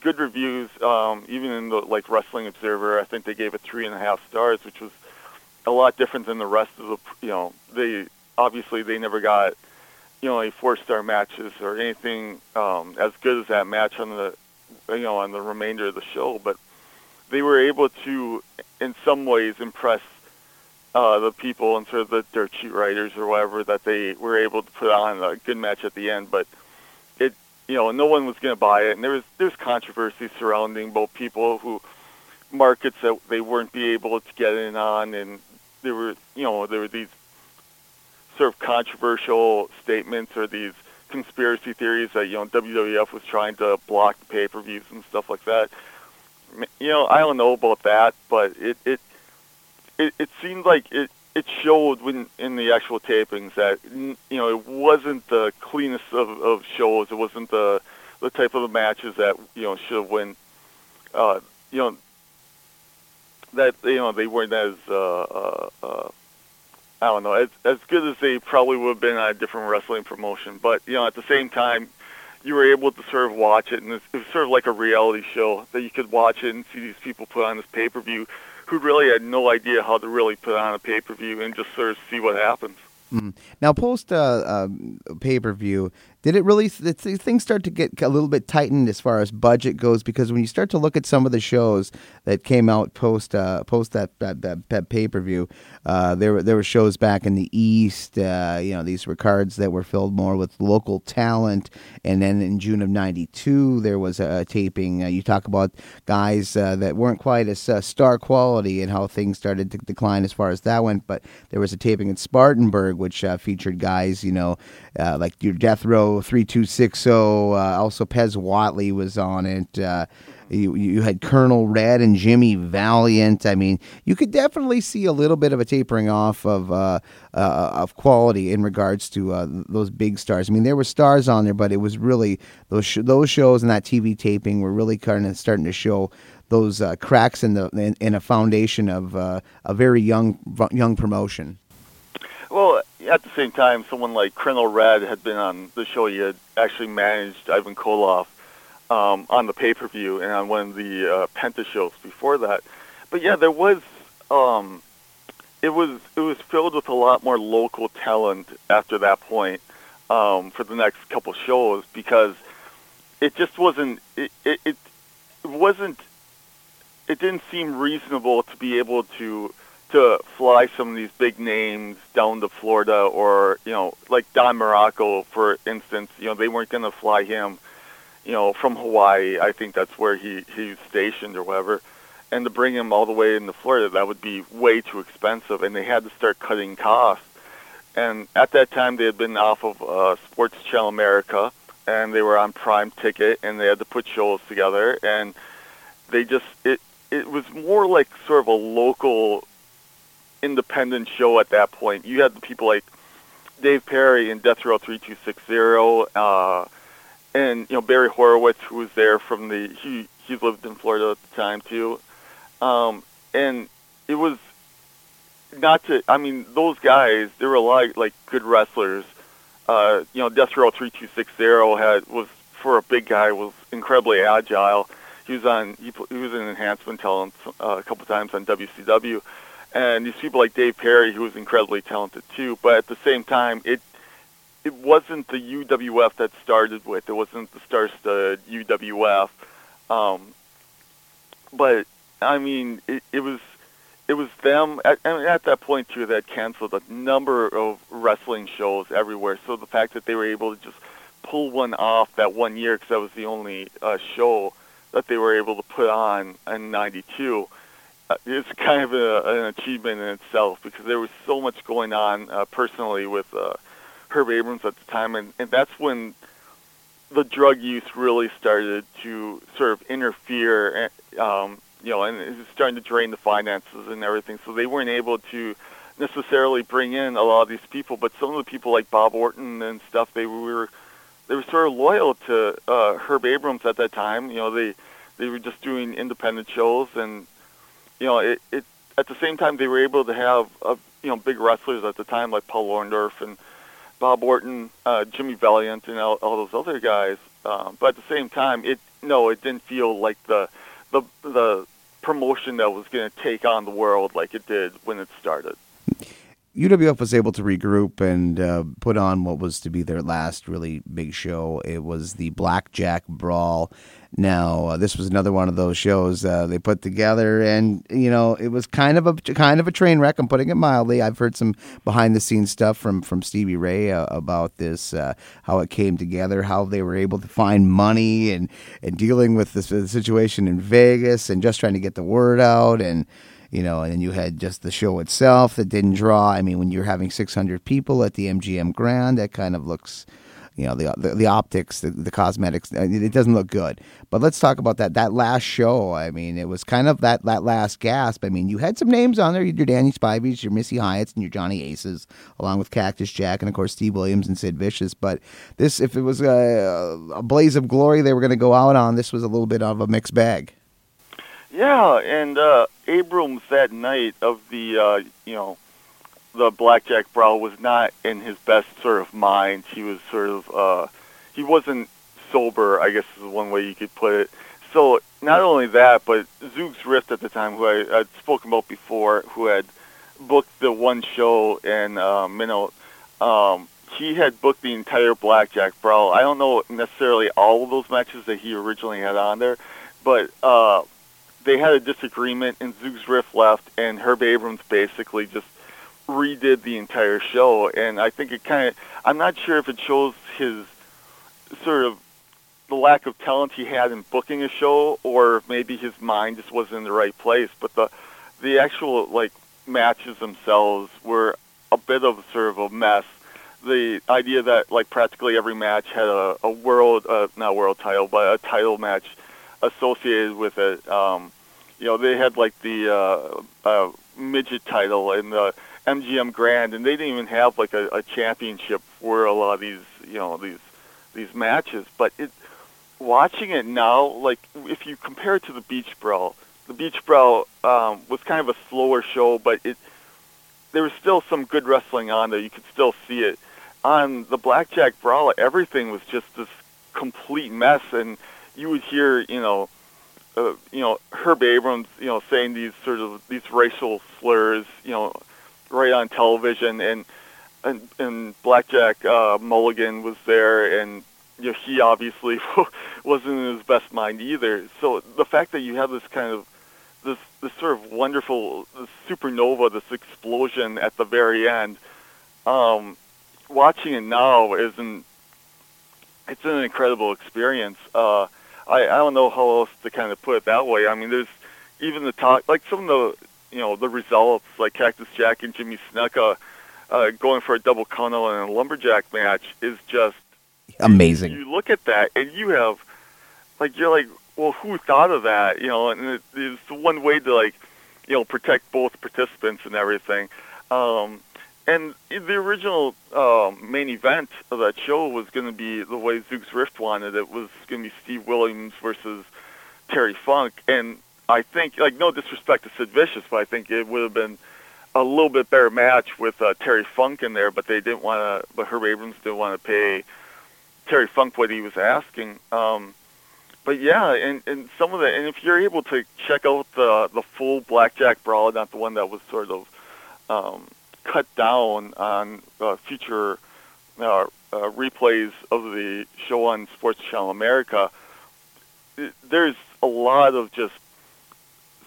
B: good reviews. Um, even in the like Wrestling Observer, I think they gave it three and a half stars, which was a lot different than the rest of the you know they obviously they never got you know, a four-star matches or anything um, as good as that match on the, you know, on the remainder of the show. But they were able to, in some ways, impress uh, the people and sort of the dirt sheet writers or whatever that they were able to put on a good match at the end. But it, you know, no one was going to buy it, and there was there's controversy surrounding both people who markets that they weren't be able to get in on, and there were, you know, there were these sort of controversial statements or these conspiracy theories that you know WWF was trying to block pay-per-views and stuff like that. You know, I don't know about that, but it it it, it seemed like it it showed when in the actual tapings that you know it wasn't the cleanest of, of shows. It wasn't the the type of the matches that you know should have won. Uh, you know that you know they weren't as uh, uh, uh, I don't know, as as good as they probably would have been on a different wrestling promotion. But you know, at the same time, you were able to sort of watch it, and it was sort of like a reality show that you could watch it and see these people put on this pay per view who really had no idea how to really put on a pay per view and just sort of see what happens.
A: Mm. Now, post uh, uh, pay per view, did it really? Did things start to get a little bit tightened as far as budget goes? Because when you start to look at some of the shows that came out post uh, post that that, that, that pay per view, uh, there were there were shows back in the East. Uh, you know, these were cards that were filled more with local talent. And then in June of '92, there was a, taping. Uh, you talk about guys uh, that weren't quite as uh, star quality and how things started to decline as far as that went. But there was a taping in Spartanburg which featured guys, you know, like your Death Row 3260. Uh, also, Pez Whatley was on it. Uh, you, you had Colonel Red and Jimmy Valiant. I mean, you could definitely see a little bit of a tapering off of uh, uh, of quality in regards to uh, those big stars. I mean, there were stars on there, but it was really those sh- those shows and that TV taping were really kind of starting to show those uh, cracks in the in, in, a foundation of uh, a very young young promotion.
B: At the same time, someone like Colonel Red had been on the show. He had actually managed Ivan Koloff um, on the pay per view and on one of the uh, Penta shows before that. But yeah, there was um, it was it was filled with a lot more local talent after that point um, for the next couple shows because it just wasn't it, it, it wasn't it didn't seem reasonable to be able to to fly some of these big names down to Florida or, you know, like Don Muraco, for instance, you know, they weren't going to fly him, you know, from Hawaii. I think that's where he, he's stationed or whatever. And to bring him all the way into Florida, that would be way too expensive. And they had to start cutting costs. And at that time, they had been off of uh, Sports Channel America, and they were on Prime Ticket, and they had to put shows together. And they just, it, it was more like sort of a local independent show at that point. You had the people like Dave Perry and Death Row 3260, uh, and you know Barry Horowitz, who was there from the he he lived in Florida at the time too, um, and it was not to. I mean, those guys they were a lot like good wrestlers. Uh, you know, Death Row 3260 had was for a big guy was incredibly agile. He was on he, he was an enhancement talent uh, a couple times on WCW and these people like Dave Perry, who was incredibly talented too. But at the same time, it it wasn't the UWF that started with. It wasn't the star-studded UWF. Um, but I mean, it, it was it was them at, at that point too that canceled a number of wrestling shows everywhere. So the fact that they were able to just pull one off that one year because that was the only uh, show that they were able to put on in '92 uh, it's kind of a, an achievement in itself because there was so much going on uh, personally with uh, Herb Abrams at the time, and, and that's when the drug use really started to sort of interfere, um, you know, and it was starting to drain the finances and everything. So they weren't able to necessarily bring in a lot of these people, but some of the people like Bob Orton and stuff, they were they were sort of loyal to uh, Herb Abrams at that time. You know, they they were just doing independent shows and you know, it, it at the same time, they were able to have uh, you know big wrestlers at the time like Paul Orndorff and Bob Orton, uh, Jimmy Valiant, and all, all those other guys. Um, but at the same time, it no, it didn't feel like the the the promotion that was going to take on the world like it did when it started.
A: UWF was able to regroup and uh, put on what was to be their last really big show. It was the Blackjack Brawl. Now, uh, this was another one of those shows uh, they put together, and you know, it was kind of a kind of a train wreck. I'm putting it mildly. I've heard some behind the scenes stuff from from Stevie Ray uh, about this, uh, how it came together, how they were able to find money, and and dealing with this, the situation in Vegas, and just trying to get the word out, and you know, and you had just the show itself that didn't draw. I mean, when you're having 600 people at the MGM Grand, that kind of looks, you know, the the, the optics, the, the cosmetics, uh, it doesn't look good. But let's talk about that that last show. I mean, it was kind of that that last gasp. I mean, you had some names on there. Your Danny Spivey's, your Missy Hyatts, and your Johnny Aces, along with Cactus Jack, and of course Steve Williams and Sid Vicious. But this, if it was a, a blaze of glory, they were going to go out on. This was a little bit of a mixed bag.
B: Yeah, and uh, Abrams that night of the uh, you know the blackjack brawl was not in his best sort of mind. He was sort of uh, he wasn't sober, I guess is one way you could put it. So not only that, but Zoogz Rift at the time, who I, I'd spoken about before, who had booked the one show in uh, Minot, um, he had booked the entire blackjack brawl. I don't know necessarily all of those matches that he originally had on there, but uh, they had a disagreement, and Zoogz Rift left, and Herb Abrams basically just redid the entire show. And I think it kind of, I'm not sure if it shows his sort of the lack of talent he had in booking a show, or maybe his mind just wasn't in the right place. But the the actual like matches themselves were a bit of sort of a mess. The idea that like practically every match had a, a world, uh, not world title, but a title match associated with it. Um, you know, they had like the uh, uh, midget title and the MGM Grand, and they didn't even have like a, a championship for a lot of these, you know, these these matches. But it, watching it now, like if you compare it to the Beach Brawl, the Beach Brawl um, was kind of a slower show, but it there was still some good wrestling on there. You could still see it. On the Blackjack Brawl, everything was just this complete mess, and you would hear, you know, uh, you know, Herb Abrams, you know, saying these sort of these racial slurs, you know, right on television, and and, and Blackjack uh, Mulligan was there, and you know, he obviously [laughs] wasn't in his best mind either. So the fact that you have this kind of this this sort of wonderful this supernova, this explosion at the very end, um, watching it now isn't. It's an incredible experience. Uh, I, I don't know how else to kind of put it that way. I mean, there's even the talk, like some of the, you know, the results, like Cactus Jack and Jimmy Snuka uh, going for a double countout in a lumberjack match is just
A: amazing.
B: You, you look at that and you have, like, you're like, well, who thought of that? You know, and it, it's one way to like, you know, protect both participants and everything. Um, and the original um, main event of that show was going to be the way Zoogz Rift wanted it was going to be Steve Williams versus Terry Funk, and I think, like, no disrespect to Sid Vicious, but I think it would have been a little bit better match with uh, Terry Funk in there, but they didn't want to. But Herb Abrams didn't want to pay Terry Funk what he was asking. Um, but yeah, and and some of the and if you're able to check out the the full Blackjack Brawl, not the one that was sort of um, cut down on uh, future uh, uh, replays of the show on Sports Channel America, there's a lot of just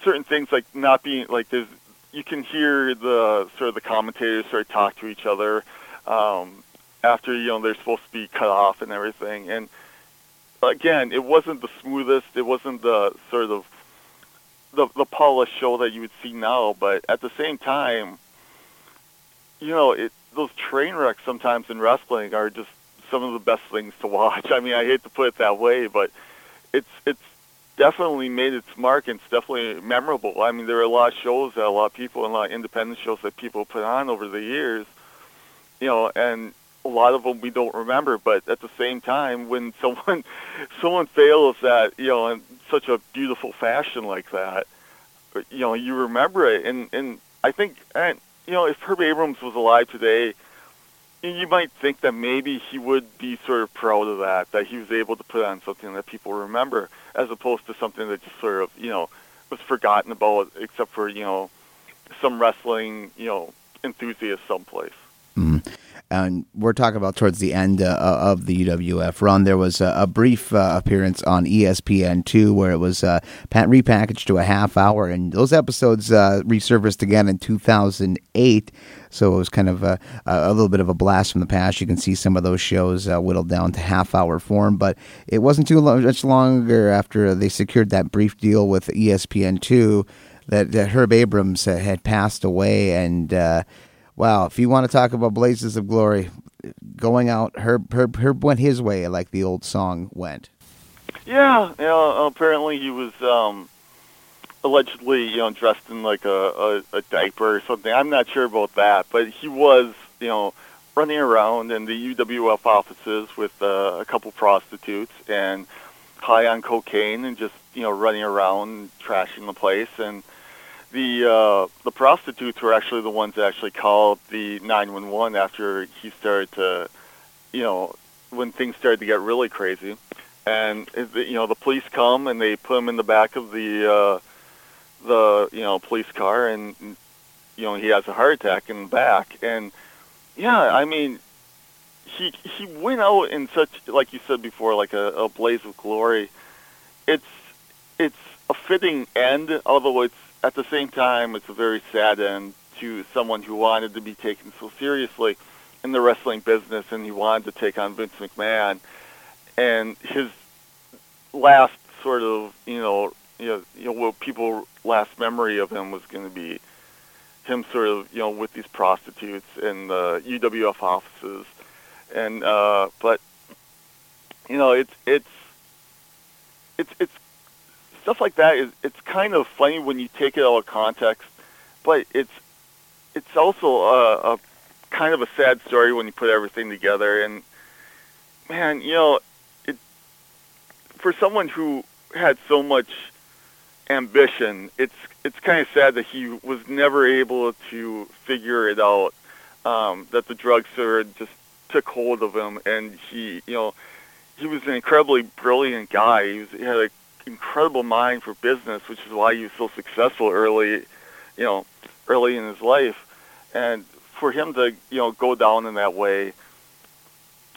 B: certain things like not being like there's you can hear the sort of the commentators sort of talk to each other um, after you know they're supposed to be cut off and everything and again it wasn't the smoothest it wasn't the sort of the the polished show that you would see now but at the same time you know, it, those train wrecks sometimes in wrestling are just some of the best things to watch. [laughs] I mean, I hate to put it that way, but it's it's definitely made its mark and it's definitely memorable. I mean, there are a lot of shows that a lot of people and a lot of independent shows that people put on over the years, you know, and a lot of them we don't remember. But at the same time, when [laughs] someone someone fails that, you know in such a beautiful fashion like that, you know you remember it, and and I think and you know if Herb Abrams was alive today, you might think that maybe he would be sort of proud of that, that he was able to put on something that people remember, as opposed to something that just sort of you know was forgotten about, except for you know some wrestling you know enthusiast someplace.
A: Mm and we're talking about towards the end uh, of the UWF run. There was a, a brief uh, appearance on ESPN2 where it was uh, repackaged to a half hour, and those episodes uh, resurfaced again in 2008. So it was kind of a, a, little bit of a blast from the past. You can see some of those shows uh, whittled down to half hour form, but it wasn't too long, much longer after they secured that brief deal with ESPN2 that, that Herb Abrams had passed away and uh, wow, if you want to talk about blazes of glory, going out, Herb, Herb, Herb went his way, like the old song went.
B: Yeah, you know, apparently he was um, allegedly, you know, dressed in like a, a, a diaper or something. I'm not sure about that, but he was, you know, running around in the UWF offices with uh, a couple prostitutes and high on cocaine and just, you know, running around trashing the place and the uh, the prostitutes were actually the ones that actually called the 911 after he started to, you know, when things started to get really crazy, and you know the police come and they put him in the back of the uh, the you know police car and you know he has a heart attack in the back and yeah I mean he he went out in such like you said before like a, a blaze of glory. It's it's a fitting end, although it's at the same time, it's a very sad end to someone who wanted to be taken so seriously in the wrestling business, and he wanted to take on Vince McMahon. And his last sort of, you know, you know, you know, what people last memory of him was going to be him sort of, you know, with these prostitutes in the UWF offices, and uh, but you know, it's it's it's it's stuff like that is it's kind of funny when you take it out of context, but it's it's also a, a kind of a sad story when you put everything together. And man, you know, it for someone who had so much ambition, it's it's kind of sad that he was never able to figure it out. Um, that the drugs sort just took hold of him, and he, you know, he was an incredibly brilliant guy. He, was, he had a incredible mind for business, which is why he was so successful early, you know, early in his life. And for him to, you know, go down in that way,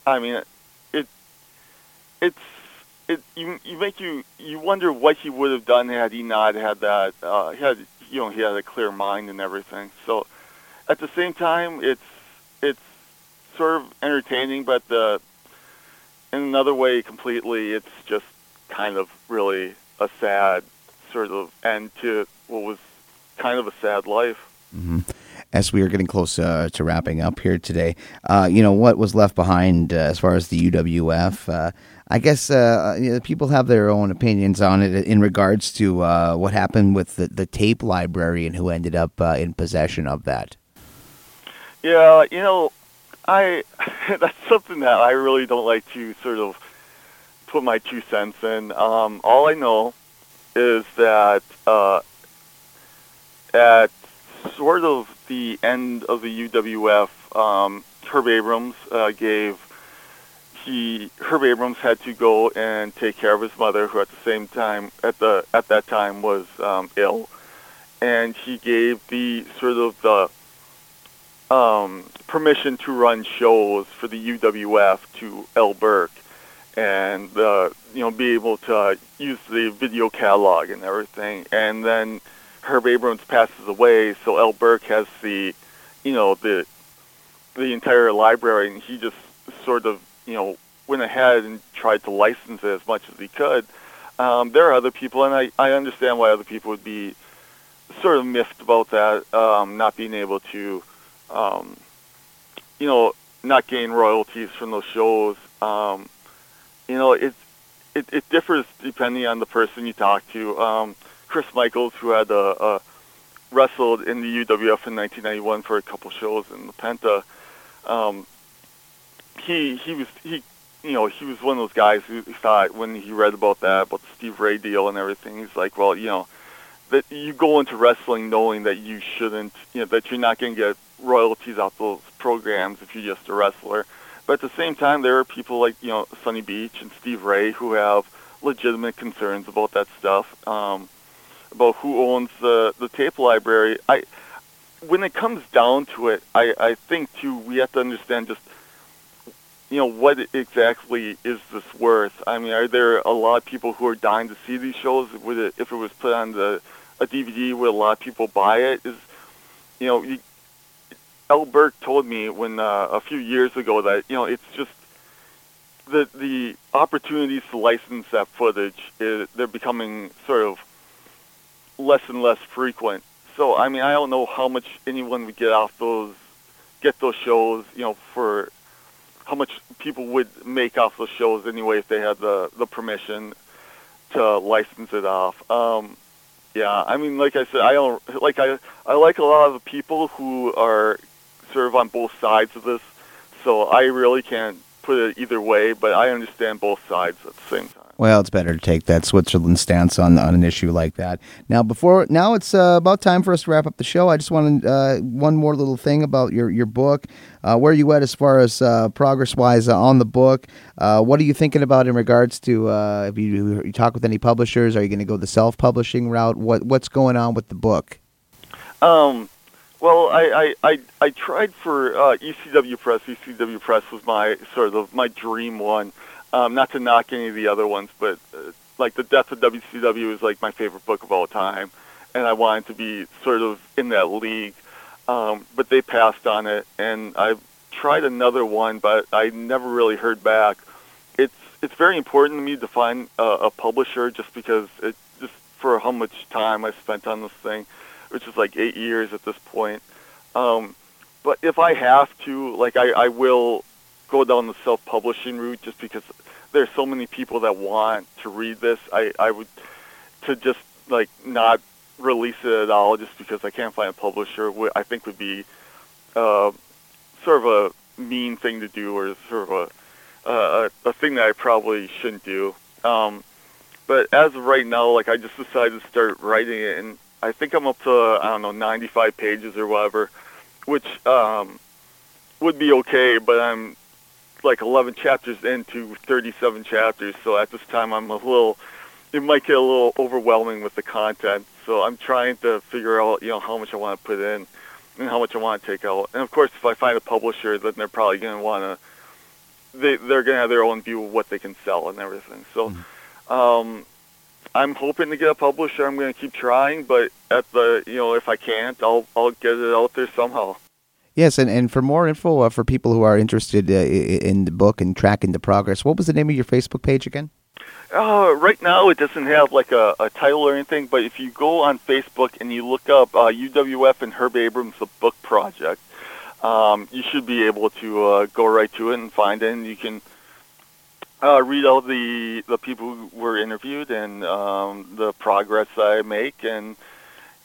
B: I mean, it, it's, it, you, you make you, you wonder what he would have done had he not had that, uh, had, you know, he had a clear mind and everything. So at the same time, it's, it's sort of entertaining, but the, in another way completely, it's just kind of really a sad sort of end to what was kind of a sad life.
A: Mm-hmm. As we are getting close uh, to wrapping up here today, uh, you know what was left behind uh, as far as the UWF. Uh, I guess uh, you know, people have their own opinions on it in regards to uh, what happened with the, the tape librarian who ended up in possession of that.
B: Yeah, you know, I [laughs] that's something that I really don't like to sort of put my two cents in. Um, all I know is that uh, at sort of the end of the UWF, um, Herb Abrams uh, gave he Herb Abrams had to go and take care of his mother, who at the same time at the at that time was um, ill, and he gave the sort of the um, permission to run shows for the UWF to El Burke and uh, you know be able to uh, use the video catalog and everything. And then Herb Abrams passes away, so El Burke has the you know the the entire library, and he just sort of you know went ahead and tried to license it as much as he could. Um, there are other people, and I, I understand why other people would be sort of miffed about that, um, not being able to, um, you know, not gain royalties from those shows. Um, you know, it, it it differs depending on the person you talk to. Um, Chris Michaels, who had uh, uh, wrestled in the UWF in 1991 for a couple shows in the Penta, um, he he was he you know he was one of those guys who thought when he read about that about the Steve Ray deal and everything, he's like, well, you know, that you go into wrestling knowing that you shouldn't, you know, that you're not going to get royalties off those programs if you're just a wrestler. But at the same time, there are people like you know Sonny Beach and Steve Ray who have legitimate concerns about that stuff, um, about who owns the the tape library. I when it comes down to it, I I think too we have to understand just you know what exactly is this worth. I mean, are there a lot of people who are dying to see these shows? Would it if it was put on the a DVD, would a lot of people buy it? Is you know, you, L. Burke told me when uh, a few years ago that you know it's just the the opportunities to license that footage is, they're becoming sort of less and less frequent. So I mean I don't know how much anyone would get off those get those shows you know for how much people would make off those shows anyway if they had the the permission to license it off. Um, yeah, I mean, like I said, I don't like I I like a lot of the people who are sort of on both sides of this, so I really can't put it either way. But I understand both sides at the same time.
A: Well, it's better to take that Switzerland stance on on an issue like that. Now, before now, it's uh, about time for us to wrap up the show. I just wanted uh, one more little thing about your your book. Uh, where are you at as far as uh, progress wise uh, on the book? Uh, what are you thinking about in regards to if you, you talk with any publishers? Are you going to go the self publishing route? What what's going on with the book?
B: Um, well, I, I, I, I tried for uh, ECW Press. ECW Press was my sort of my dream one. Um, not to knock any of the other ones, but uh, like the Death of WCW is like my favorite book of all time, and I wanted to be sort of in that league. Um, but they passed on it, and I tried another one, but I never really heard back. It's it's very important to me to find a, a publisher, just because it just for how much time I spent on this thing which is like eight years at this point. Um, but if I have to, like, I, I will go down the self-publishing route just because there's so many people that want to read this. I, I would to just like not release it at all just because I can't find a publisher. I think would be uh, sort of a mean thing to do or sort of a uh, a thing that I probably shouldn't do. Um, but as of right now, like I just decided to start writing it, and I think I'm up to I don't know 95 pages or whatever, which um, would be okay. But I'm like 11 chapters into 37 chapters, so at this time I'm a little. It might get a little overwhelming with the content, so I'm trying to figure out you know how much I want to put in and how much I want to take out. And of course, if I find a publisher, then they're probably going to want to. They they're going to have their own view of what they can sell and everything. So. Mm-hmm. Um, I'm hoping to get a publisher. I'm going to keep trying, but at the you know if I can't, I'll I'll get it out there somehow.
A: Yes, and, and for more info uh, for people who are interested uh, in the book and tracking the progress, what was the name of your Facebook page again?
B: Uh, right now, it doesn't have like a, a title or anything, but if you go on Facebook and you look up uh, UWF and Herb Abrams, the book project, um, you should be able to uh, go right to it and find it, and you can uh, read all the the people who were interviewed and um, the progress I make and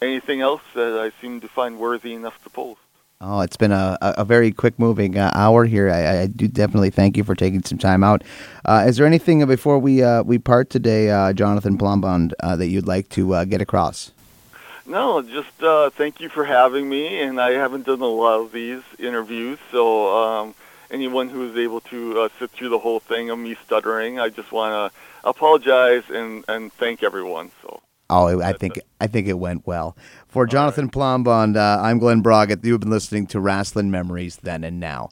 B: anything else that I seem to find worthy enough to post.
A: Oh, it's been a, a very quick moving uh, hour here. I, I, do definitely thank you for taking some time out. Uh, is there anything before we uh, we part today, uh, Jonathan Plombon, uh, that you'd like to uh, get across?
B: No, just thank you for having me. And I haven't done a lot of these interviews, so um, anyone who was able to uh, sit through the whole thing of me stuttering. I just want to apologize and, and thank everyone. So.
A: Oh, I think I think it went well. For Jonathan right. Plombon, uh, I'm Glen Braget. You've been listening to Rasslin' Memories Then and Now.